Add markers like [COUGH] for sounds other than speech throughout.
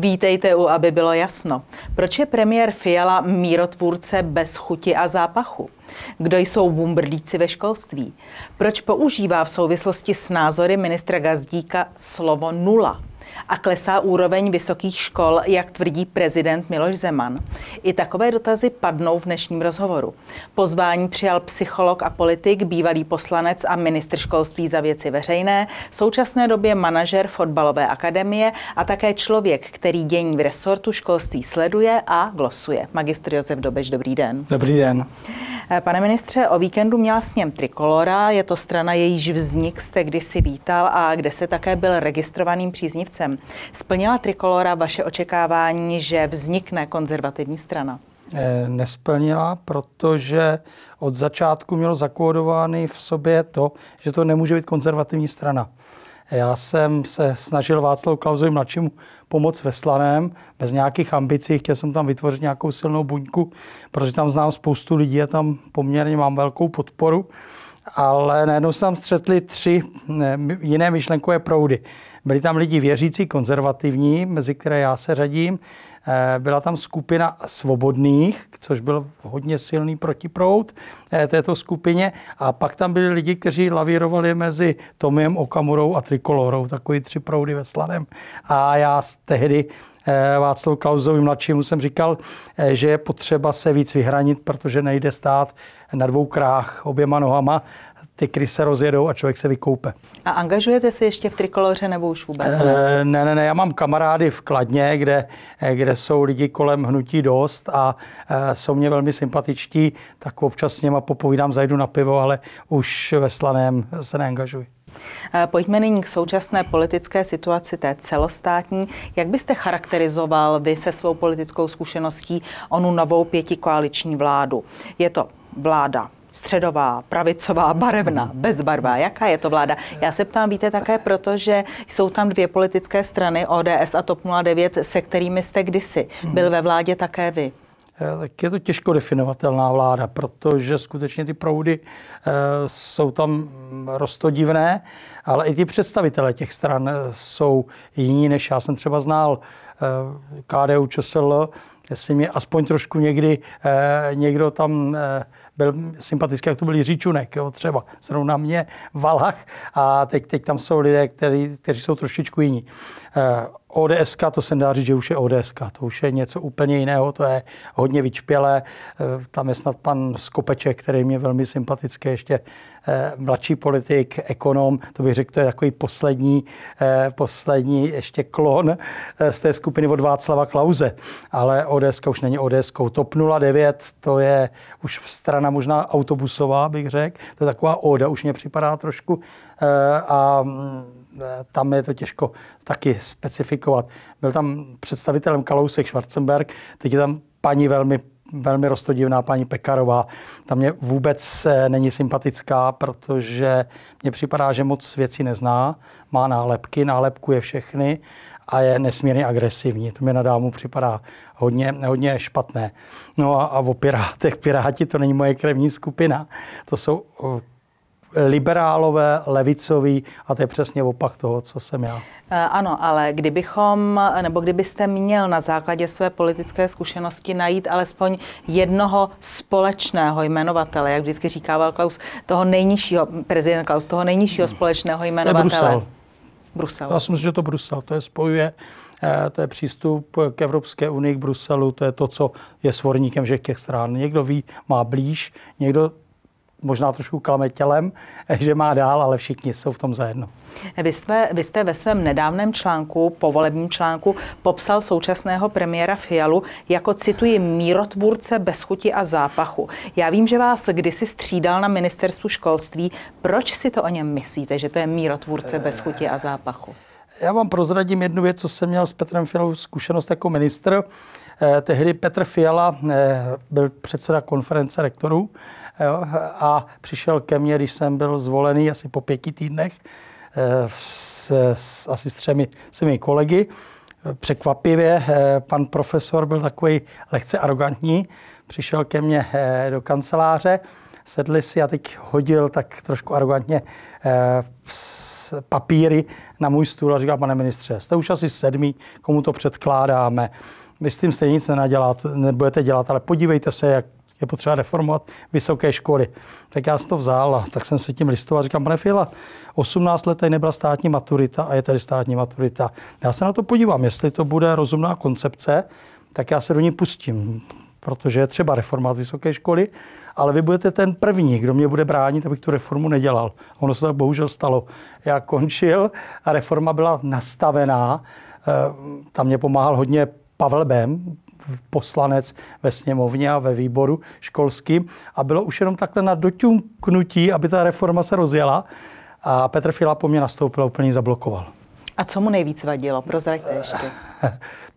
Vítejte u, aby bylo jasno. Proč je premiér Fiala mírotvůrce bez chuti a zápachu? Kdo jsou bumbrlíci ve školství? Proč používá v souvislosti s názory ministra Gazdíka slovo nula? A klesá úroveň vysokých škol, jak tvrdí prezident Miloš Zeman. I takové dotazy padnou v dnešním rozhovoru. Pozvání přijal psycholog a politik, bývalý poslanec a ministr školství za věci veřejné, v současné době manažer fotbalové akademie a také člověk, který dění v resortu školství sleduje a glosuje. Magistr Josef Dobež, dobrý den. Dobrý den. Pane ministře, o víkendu měla sněm Trikolora, je to strana, jejíž vznik jste kdysi vítal a kde se také byl registrovaným příznivcem. Splnila Trikolora vaše očekávání, že vznikne konzervativní strana? Eh, nesplnila, protože od začátku mělo zakódovány v sobě to, že to nemůže být konzervativní strana. Já jsem se snažil Václavu Klausovi mladšímu pomoct ve Slaném, bez nějakých ambicí. Chtěl jsem tam vytvořit nějakou silnou buňku, protože tam znám spoustu lidí a tam poměrně mám velkou podporu. Ale najednou se tam střetli tři jiné myšlenkové proudy. Byli tam lidi věřící, konzervativní, mezi které já se řadím. Eh, byla tam skupina svobodných, což byl hodně silný protiproud eh, této skupině. A pak tam byli lidi, kteří lavírovali mezi Tomiem Okamurou a Trikolorou, takový tři proudy ve Slaném. A já tehdy eh, Václavu Klausovi mladšímu jsem říkal, že je potřeba se víc vyhranit, protože nejde stát na dvou krách oběma nohama ty kry se rozjedou a člověk se vykoupe. A angažujete se ještě v trikoloře nebo už vůbec ne? E, ne, ne, ne, já mám kamarády v Kladně, kde, eh, kde jsou lidi kolem hnutí dost a e, jsou mě velmi sympatičtí, tak občas s něma popovídám, zajdu na pivo, ale už ve Slaném se neangažuji. Pojďme nyní k současné politické situaci, té celostátní. Jak byste charakterizoval vy se svou politickou zkušeností onu novou pětikoaliční vládu? Je to vláda středová, pravicová, barevná, bezbarvá. Jaká je to vláda? Já se ptám, víte také proto, že jsou tam dvě politické strany, ODS a TOP 09, se kterými jste kdysi byl ve vládě také vy. Eh, tak je to těžko definovatelná vláda, protože skutečně ty proudy e, jsou tam rostodivné, ale i ty představitelé těch stran eh, jsou jiní, než já jsem třeba znal KDU ČSL, jestli mě aspoň trošku někdy e, někdo tam e, byl sympatický, jak to byl Jiří Čunek, jo, třeba zrovna mě Valach a teď, teď tam jsou lidé, který, kteří jsou trošičku jiní. Eh, ODS, to se dá říct, že už je ODS, to už je něco úplně jiného, to je hodně vyčpělé. Eh, tam je snad pan Skopeček, který mě velmi sympatický, ještě eh, mladší politik, ekonom, to bych řekl, to je takový poslední, poslední ještě klon z té skupiny od Václava Klauze. Ale ODS už není ODS. TOP 09, to je už strana možná autobusová, bych řekl. To je taková ODA, už mě připadá trošku. A mm, tam je to těžko taky specifikovat. Byl tam představitelem Kalousek Schwarzenberg, teď je tam paní velmi velmi rostodivná paní Pekarová. Tam mě vůbec eh, není sympatická, protože mně připadá, že moc věcí nezná. Má nálepky, nálepkuje všechny a je nesmírně agresivní. To mi na dámu připadá hodně, hodně špatné. No a, a o Pirátech, Piráti to není moje krevní skupina. To jsou liberálové, levicoví a to je přesně opak toho, co jsem já. Eh, ano, ale kdybychom, nebo kdybyste měl na základě své politické zkušenosti najít alespoň jednoho společného jmenovatele, jak vždycky říkával Klaus, toho nejnižšího, prezident Klaus, toho nejnižšího hmm. společného jmenovatele. Brusel. Brusel. Já si myslím, že to Brusel, to je spojuje eh, to je přístup k Evropské unii, k Bruselu, to je to, co je svorníkem všech těch stran. Někdo ví, má blíž, někdo možná trošku klame tělem, [LAUGHS] že má dál, ale všichni jsou v tom zajedno. Vy jste, vy jste ve svém nedávném článku, povolebním článku, popsal současného premiéra Fialu jako, cituji, mírotvůrce bez chuti a zápachu. Já vím, že vás kdysi střídal na ministerstvu školství. Proč si to o něm myslíte, že to je mírotvůrce bez chuti a zápachu? Já vám prozradím jednu věc, co jsem měl s Petrem Fialou zkušenost jako ministr. Eh, tehdy Petr Fiala eh, byl předseda konference rektorů Jo? A přišel ke mně, když jsem byl zvolený asi po pěti týdnech eh, s, s, asi s třemi svými kolegy. Překvapivě eh, pan profesor byl takový lehce arrogantní, přišel ke mně eh, do kanceláře sedli si a teď hodil tak trošku arrogantně papíry na můj stůl a říká, pane ministře, jste už asi sedmý, komu to předkládáme. Vy s tím stejně nic nenadělat, nebudete dělat, ale podívejte se, jak je potřeba reformovat vysoké školy. Tak já jsem to vzal a tak jsem se tím listoval. Říkám, pane Fila, 18 let tady nebyla státní maturita a je tady státní maturita. Já se na to podívám, jestli to bude rozumná koncepce, tak já se do ní pustím, protože je třeba reformovat vysoké školy, ale vy budete ten první, kdo mě bude bránit, abych tu reformu nedělal. Ono se tak bohužel stalo. Já končil a reforma byla nastavená. Eh, tam mě pomáhal hodně Pavel Bem, poslanec ve sněmovně a ve výboru školským a bylo už jenom takhle na doťunknutí, aby ta reforma se rozjela a Petr Fila po mě nastoupil a úplně zablokoval. A co mu nejvíc vadilo? Prozraďte ještě. [LAUGHS]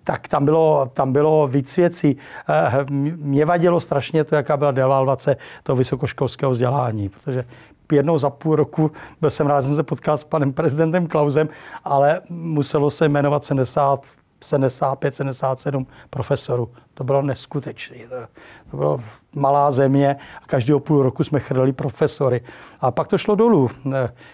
tak tam bylo, tam bylo víc věcí. Eh, mě vadilo strašně to, jaká byla devalvace toho vysokoškolského vzdělání, protože jednou za půl roku byl jsem rád, že jsem se potkal s panem prezidentem Klausem, ale muselo se jmenovat 70 75, 77 profesorů. To bylo neskutečné. To, to bylo malá země a každého půl roku jsme chrlili profesory. A pak to šlo dolů.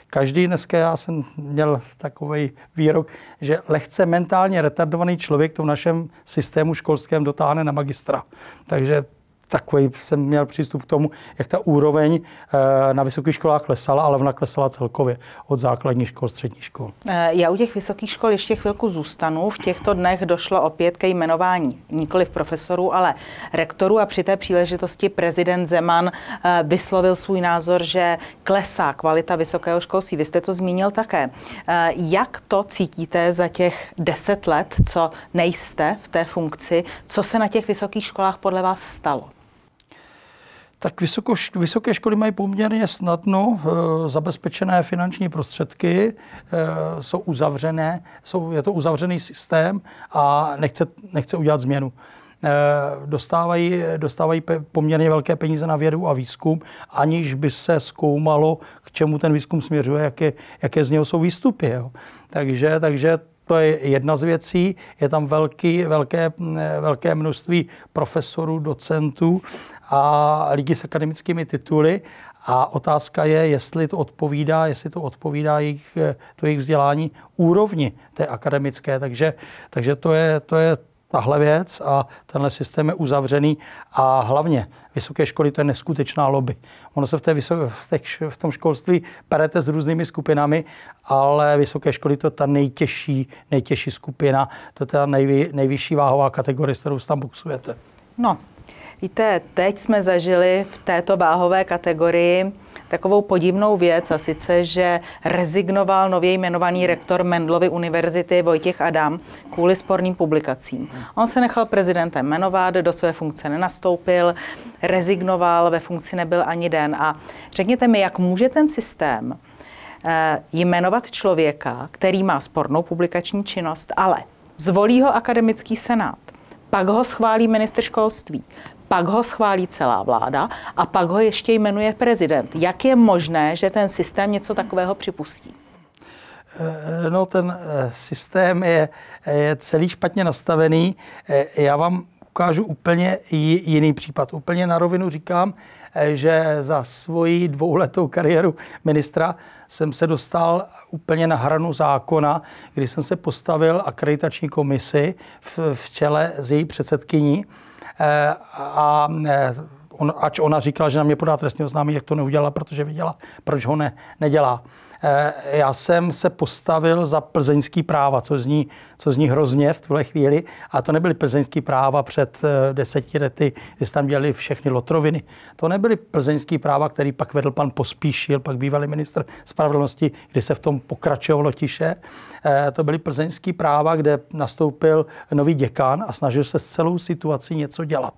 Každý dneska, já jsem měl takový výrok, že lehce mentálně retardovaný člověk to v našem systému školském dotáhne na magistra. Takže takový jsem měl přístup k tomu, jak ta úroveň eh, na vysokých školách klesala, ale ona klesala celkově od základních škol, středních škol. Eh, já u těch vysokých škol ještě chvilku zůstanu. V těchto dnech došlo opět ke jmenování nikoli v profesorů, ale rektorů a při té příležitosti prezident Zeman eh, vyslovil svůj názor, že klesá kvalita vysokého školství. Vy jste to zmínil také. Jak to cítíte za těch deset let, co nejste v té funkci? Co se na těch vysokých školách podle vás stalo? Tak vysoko, vysoké školy mají poměrně snadno e, zabezpečené finanční prostředky, e, jsou uzavřené, jsou, je to uzavřený systém a nechce, nechce udělat změnu. E, dostávají, dostávají poměrně velké peníze na vědu a výzkum, aniž by se zkoumalo, k čemu ten výzkum směřuje, jaké, jaké z něho jsou výstupy. Jo. Takže, takže to je jedna z věcí. Je tam velký, velké, velké množství profesorů, docentů a lidi s akademickými tituly. A otázka je, jestli to odpovídá, jestli to odpovídá jejich, to jejich vzdělání úrovni té akademické. Takže, takže to, je, to je tahle věc a tenhle systém je uzavřený a hlavně vysoké školy to je neskutečná lobby. Ono se v, té vysok, v, těch, v tom školství perete s různými skupinami, ale vysoké školy to je ta nejtěžší, nejtěžší skupina, to je ta nejvy, nejvyšší váhová kategorie, s kterou tam boxujete. No, Víte, teď jsme zažili v této váhové kategorii takovou podivnou věc, a sice, že rezignoval nově jmenovaný rektor Mendlovy univerzity Vojtěch Adam kvůli sporným publikacím. On se nechal prezidentem jmenovat, do své funkce nenastoupil, rezignoval, ve funkci nebyl ani den. A řekněte mi, jak může ten systém eh, jmenovat člověka, který má spornou publikační činnost, ale zvolí ho akademický senát, pak ho schválí minister školství, pak ho schválí celá vláda a pak ho ještě jmenuje prezident. Jak je možné, že ten systém něco takového připustí? Eh, no, ten eh, systém je, je celý špatně nastavený. Eh, já vám ukážu úplně jiný případ. Úplně na rovinu říkám, že za svoji dvouletou kariéru ministra jsem se dostal úplně na hranu zákona, kdy jsem se postavil akreditační komisi v, v čele s její předsedkyní Eh, a eh, on, ač ona říkala, že na mě podá trestní oznámení, jak to neudělala, protože viděla, proč ho ne, nedělá. Eh, já jsem se postavil za plzeňský práva, co zní, co zní hrozně v tuhle chvíli. A to nebyly plzeňský práva před deseti lety, kdy tam dělali všechny lotroviny. To nebyly plzeňský práva, který pak vedl pan Pospíšil, pak bývalý ministr spravedlnosti, kdy se v tom pokračovalo tiše. To byly plzeňský práva, kde nastoupil nový děkan a snažil se s celou situací něco dělat.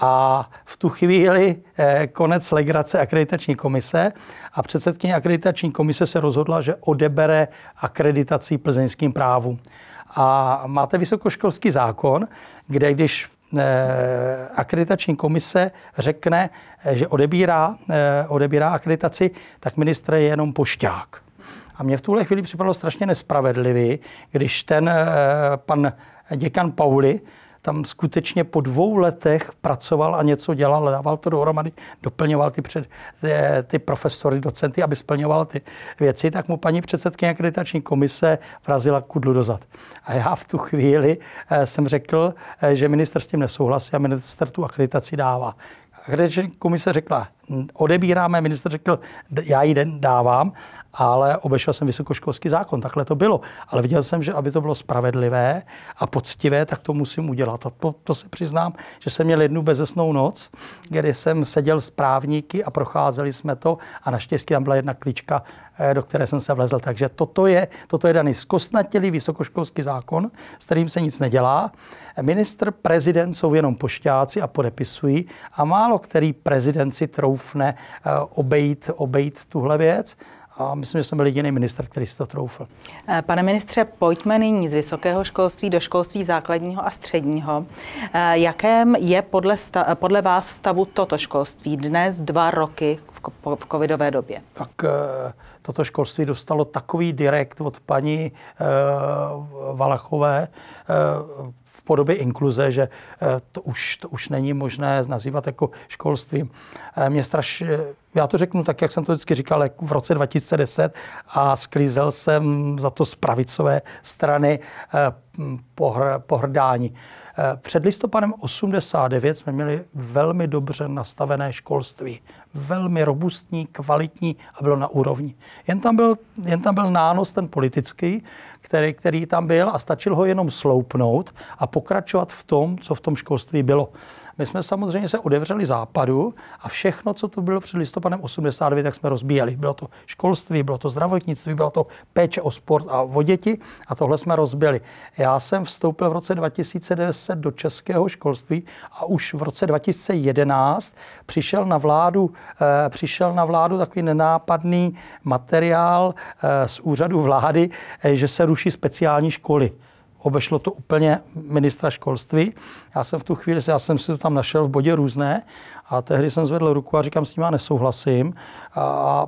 A v tu chvíli eh, konec legrace akreditační komise a předsedkyně akreditační komise se rozhodla, že odebere akreditací plzeňským právům. A máte vysokoškolský zákon, kde když eh, akreditační komise řekne, eh, že odebírá, odebírá akreditaci, tak ministr je jenom pošťák. A mě v tuhle chvíli připadalo strašně nespravedlivý, když ten pan děkan Pauli tam skutečně po dvou letech pracoval a něco dělal, dával to dohromady, doplňoval ty, před, ty, ty profesory, docenty, aby splňoval ty věci, tak mu paní předsedkyně akreditační komise vrazila kudlu dozad. A já v tu chvíli eh, jsem řekl, eh, že minister s tím nesouhlasí a minister tu akreditaci dává. Akreditační komise řekla, odebíráme, minister řekl, já ji dávám ale obešel jsem vysokoškolský zákon. Takhle to bylo. Ale viděl jsem, že aby to bylo spravedlivé a poctivé, tak to musím udělat. A to, to se přiznám, že jsem měl jednu bezesnou noc, kdy jsem seděl s právníky a procházeli jsme to a naštěstí tam byla jedna klíčka, eh, do které jsem se vlezl. Takže toto je, toto je daný zkostnatělý vysokoškolský zákon, s kterým se nic nedělá. Ministr, prezident jsou jenom pošťáci a podepisují a málo který prezident si troufne eh, obejít, obejít tuhle věc a myslím, že jsem byl jediný minister, který si to troufl. Eh, pane ministře, pojďme nyní z vysokého školství do školství základního a středního. Eh, jakém je podle, sta, podle vás stavu toto školství dnes dva roky v, v covidové době? Tak eh, toto školství dostalo takový direkt od paní Valachové v podobě inkluze, že to už, to už není možné nazývat jako školstvím. Mě straš, já to řeknu tak, jak jsem to vždycky říkal, jak v roce 2010 a sklízel jsem za to z pravicové strany eh, pohr, pohrdání. Před listopadem 89 jsme měli velmi dobře nastavené školství. Velmi robustní, kvalitní a bylo na úrovni. Jen tam byl, jen tam byl nános ten politický, který, který tam byl a stačil ho jenom sloupnout a pokračovat v tom, co v tom školství bylo. My jsme samozřejmě se odevřeli západu a všechno, co tu bylo před listopadem 89, tak jsme rozbíjeli. Bylo to školství, bylo to zdravotnictví, bylo to péče o sport a o děti a tohle jsme rozbili. Já jsem vstoupil v roce 2010 do českého školství a už v roce 2011 přišel na vládu, eh, přišel na vládu takový nenápadný materiál eh, z úřadu vlády, eh, že se ruší speciální školy obešlo to úplně ministra školství. Já jsem v tu chvíli, já jsem si to tam našel v bodě různé a tehdy jsem zvedl ruku a říkám, s tím já nesouhlasím. A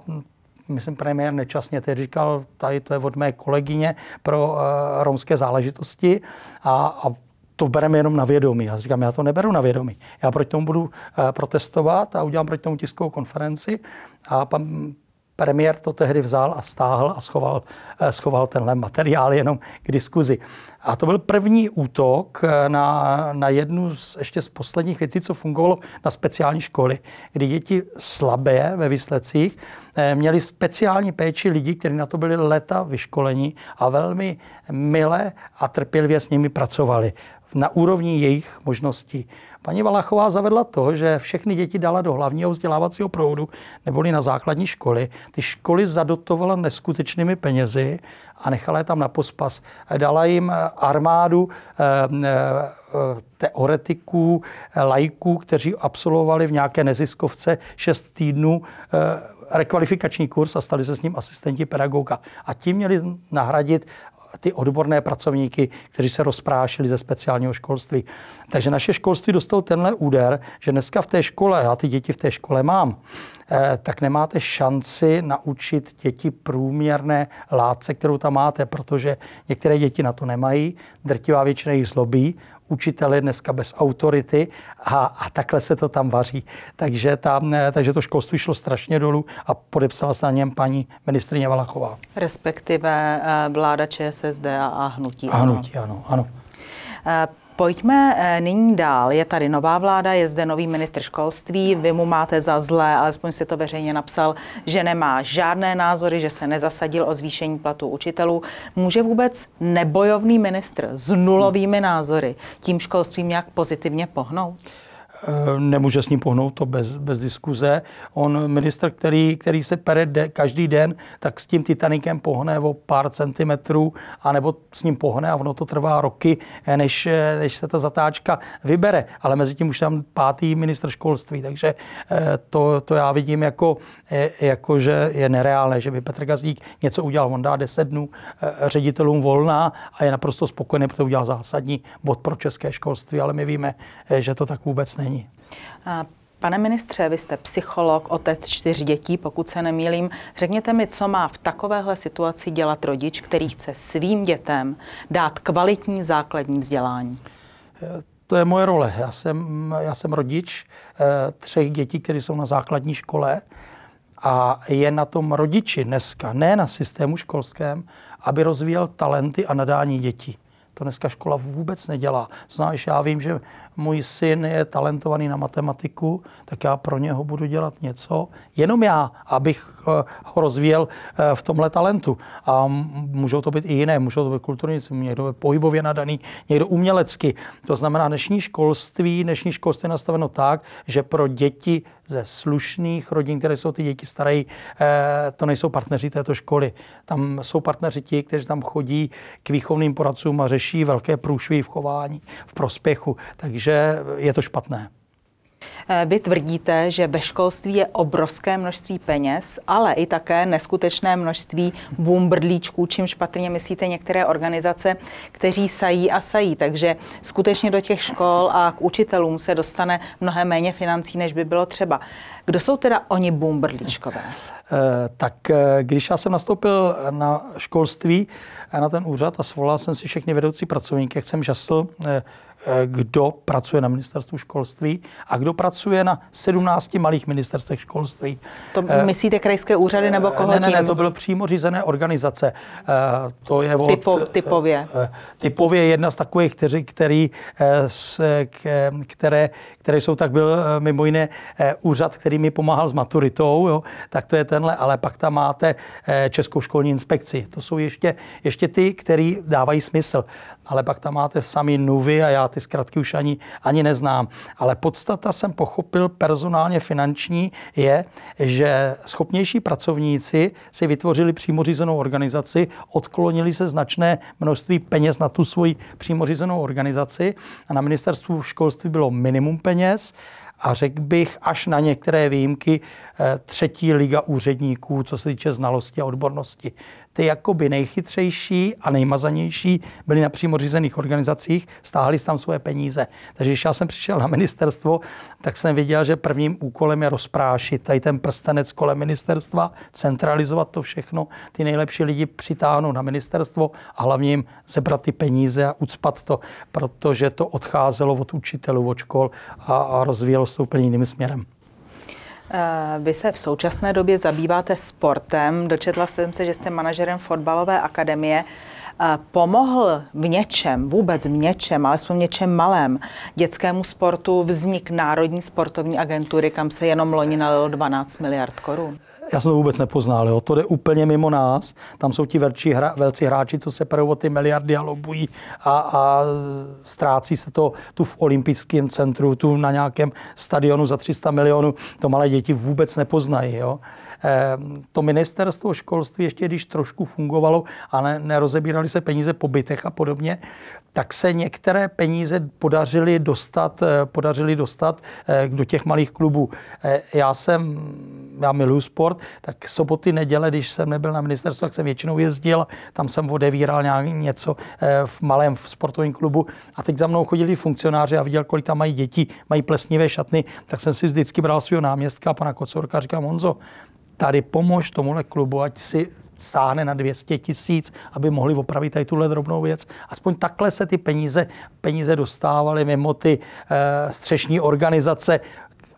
myslím, premiér nečasně teď říkal, tady to je od mé kolegyně pro uh, romské záležitosti a, a to bereme jenom na vědomí. Já říkám, já to neberu na vědomí. Já proti tomu budu uh, protestovat a udělám proti tomu tiskovou konferenci a pan premiér to tehdy vzal a stáhl a schoval, eh, schoval tenhle materiál jenom k diskuzi. A to byl první útok eh, na, na jednu z ještě z posledních věcí, co fungovalo na speciální školy, kdy děti slabé ve výsledcích eh, měli speciální péči lidí, kteří na to byli leta vyškolení a velmi mile a trpělivě s nimi pracovali na úrovni jejich možností. Paní Valachová zavedla to, že všechny děti dala do hlavního vzdělávacího proudu neboli na základní školy. Ty školy zadotovala neskutečnými penězi a nechala je tam na pospas. Dala jim armádu eh, eh, teoretiků, lajků, kteří absolvovali v nějaké neziskovce 6 týdnů eh, rekvalifikační kurz a stali se s ním asistenti pedagoga. A tím měli nahradit ty odborné pracovníky, kteří se rozprášili ze speciálního školství. Takže naše školství dostalo tenhle úder, že dneska v té škole, já ty děti v té škole mám, eh, tak nemáte šanci naučit děti průměrné látce, kterou tam máte, protože některé děti na to nemají, drtivá většina jich zlobí, učitel je dneska bez autority a, a takhle se to tam vaří. Takže, tam, takže to školství šlo strašně dolů a podepsala se na něm paní ministrině Valachová. Respektive eh, vláda ČSSD a hnutí. A hnutí, ano. ano. ano. Pojďme eh, nyní dál. Je tady nová vláda, je zde nový ministr školství. Vy mu máte za zlé, alespoň si to veřejně napsal, že nemá žádné názory, že se nezasadil o zvýšení platu učitelů. Může vůbec nebojovný ministr s nulovými názory tím školstvím nějak pozitivně pohnout? Eh, nemůže s ním pohnout, to bez, bez diskuze. On, minister, který, který se pere de, každý den, tak s tím Titanikem pohne o pár centimetrů, anebo s ním pohne a ono to trvá roky, eh, než, eh, než se ta zatáčka vybere. Ale mezi tím už tam pátý minister školství, takže to, to já vidím jako, jako, že je nereálné, že by Petr Gazdík něco udělal. On dá 10 dnů ředitelům volná a je naprosto spokojený, protože udělal zásadní bod pro české školství, ale my víme, že to tak vůbec není není. Pane ministře, vy jste psycholog, otec čtyř dětí, pokud se nemýlím. Řekněte mi, co má v takovéhle situaci dělat rodič, který chce svým dětem dát kvalitní základní vzdělání? to je moje role. Já jsem, já jsem rodič eh, třech dětí, které jsou na základní škole a je na tom rodiči dneska, ne na systému školském, aby rozvíjel talenty a nadání dětí. To dneska škola vůbec nedělá. To znamená, že já vím, že můj syn je talentovaný na matematiku, tak já pro něho budu dělat něco, jenom já, abych eh, ho rozvíjel eh, v tomhle talentu. A můžou to být i jiné, můžou to být kulturníci, někdo je pohybově nadaný, někdo umělecky. To znamená, dnešní školství, dnešní školství je nastaveno tak, že pro děti ze slušných rodin, které jsou ty děti staré, eh, to nejsou partneři této školy. Tam jsou partneři ti, kteří tam chodí k výchovným poradcům a řeší velké průšvy v chování, v prospěchu. Takže je to špatné. Eh, vy tvrdíte, že ve školství je obrovské množství peněz, ale i také neskutečné množství bůmbrdlíčků, čím špatně myslíte některé organizace, kteří sají a sají. Takže skutečně do těch škol a k učitelům se dostane mnohem méně financí, než by bylo třeba. Kdo jsou teda oni bůmbrdlíčkové? Eh, tak eh, když já jsem nastoupil na školství, na ten úřad a svolal jsem si všechny vedoucí pracovníky, jak jsem žasl kdo pracuje na ministerstvu školství a kdo pracuje na 17 malých ministerstvech školství. To eh, myslíte krajské úřady nebo koho ne, ne, ne, to bylo přímo řízené organizace. Eh, to je od, Typo, typově. Typově jedna z takových, kteří, který, které, které jsou tak byl mimo jiné úřad, který mi pomáhal s maturitou, jo, tak to je tenhle, ale pak tam máte Českou školní inspekci. To jsou ještě, ještě ty, který dávají smysl ale pak tam máte samý nuvy a já ty zkratky už ani, ani neznám. Ale podstata jsem pochopil personálně finanční je, že schopnější pracovníci si vytvořili přímořízenou organizaci, odklonili se značné množství peněz na tu svoji přímořízenou organizaci a na ministerstvu školství bylo minimum peněz a řekl bych až na některé výjimky eh, třetí liga úředníků, co se týče znalosti a odbornosti ty jakoby nejchytřejší a nejmazanější byli na přímo řízených organizacích, stáhli tam svoje peníze. Takže když já jsem přišel na ministerstvo, tak jsem viděl, že prvním úkolem je rozprášit tady ten prstenec kolem ministerstva, centralizovat to všechno, ty nejlepší lidi přitáhnout na ministerstvo a hlavně jim zebrat ty peníze a ucpat to, protože to odcházelo od učitelů, od škol a, a rozvíjelo se úplně jiným směrem. Eh, vy se v současné době zabýváte sportem. Dočetla jsem se, že jste manažerem fotbalové akademie. Pomohl v něčem, vůbec v něčem, alespoň v něčem malém, dětskému sportu vznik Národní sportovní agentury, kam se jenom loni nalilo 12 miliard korun? já jsem to vůbec nepoznal. Jo. To jde úplně mimo nás. Tam jsou ti velcí, hra, velcí hráči, co se perou o ty miliardy a lobují a, a ztrácí se to tu v olympijském centru, tu na nějakém stadionu za 300 milionů. To malé děti vůbec nepoznají. Jo. Ehm, to ministerstvo školství ještě když trošku fungovalo a ne, nerozebírali se peníze po bytech a podobně, tak se některé peníze podařily dostat, eh, podařili dostat eh, do těch malých klubů. Eh, já jsem, já miluju sport, tak soboty, neděle, když jsem nebyl na ministerstvu, tak jsem většinou jezdil, tam jsem odevíral nějak něco v malém sportovním klubu a teď za mnou chodili funkcionáři a viděl, kolik tam mají děti, mají plesnivé šatny, tak jsem si vždycky bral svého náměstka, pana Kocorka, říkám, Honzo, tady pomož tomuhle klubu, ať si sáhne na 200 tisíc, aby mohli opravit tady tuhle drobnou věc. Aspoň takhle se ty peníze, peníze dostávaly mimo ty e, střešní organizace,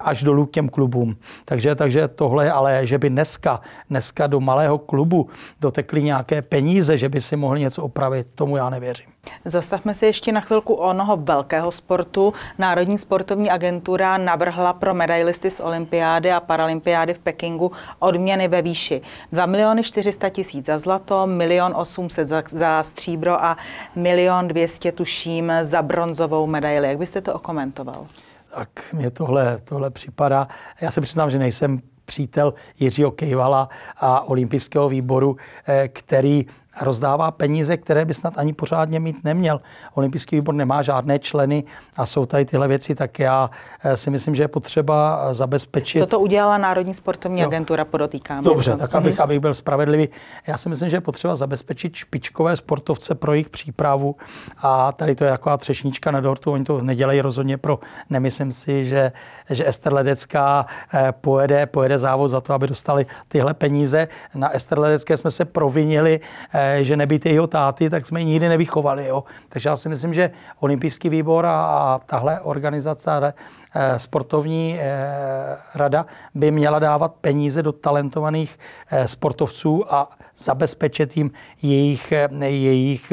až dolů k těm klubům. Takže, takže tohle, ale že by dneska, dneska do malého klubu dotekly nějaké peníze, že by si mohli něco opravit, tomu já nevěřím. Zastavme se ještě na chvilku onoho velkého sportu. Národní sportovní agentura navrhla pro medailisty z olympiády a paralympiády v Pekingu odměny ve výši 2 miliony 400 tisíc za zlato, milion 800 za, za stříbro a milion 200 tuším za bronzovou medaili. Jak byste to okomentoval? Tak mě tohle, tohle připadá. Já se přiznám, že nejsem přítel Jiřího Kejvala a olympijského výboru, eh, který rozdává peníze, které by snad ani pořádně mít neměl. Olympijský výbor nemá žádné členy a jsou tady tyhle věci, tak já eh, si myslím, že je potřeba zabezpečit. Toto udělala Národní sportovní agentura, podotýkám. Dobře, tak abych, mhm. abych byl spravedlivý. Já si myslím, že je potřeba zabezpečit špičkové sportovce pro jejich přípravu a tady to je jako třešnička na dortu, oni to nedělají rozhodně pro, nemyslím si, že, že Ester Ledecká eh, pojede, pojede závod za to, aby dostali tyhle peníze. Na Ester Ledecké jsme se provinili, eh, že nebýt jeho táty, tak jsme ji nikdy nevychovali. Jo. Takže já si myslím, že olympijský výbor a, a tahle organizace Eh, sportovní eh, rada by měla dávat peníze do talentovaných eh, sportovců a zabezpečit jim jejich, jejich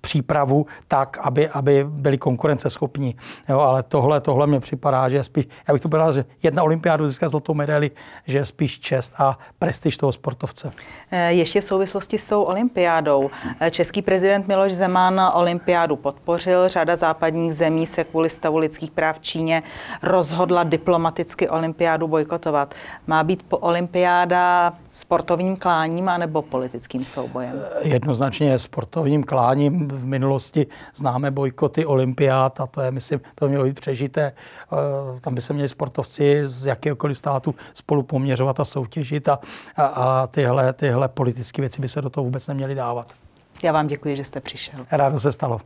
přípravu tak, aby, aby byli konkurenceschopní. Jo, ale tohle, tohle mě připadá, že spíš, já bych to povedal, že jedna olympiádu získá zlatou medaili, že je spíš čest a prestiž toho sportovce. Eh, ještě v souvislosti s tou olympiádou. Eh, český prezident Miloš Zeman olympiádu podpořil. Řada západních zemí se kvůli stavu lidských práv v Číně rozhodla diplomaticky olympiádu bojkotovat. Má být po olympiáda sportovním kláním anebo politickým soubojem? Eh, jednoznačně sportovním kláním v minulosti známe bojkoty olympiád a to je, myslím, to mělo být přežité. Eh, tam by se měli sportovci z jakéhokoliv státu spolu poměřovat a soutěžit a, a, a tyhle, tyhle politické věci by se do toho vůbec neměly dávat. Já vám děkuji, že jste přišel. Rádo se stalo.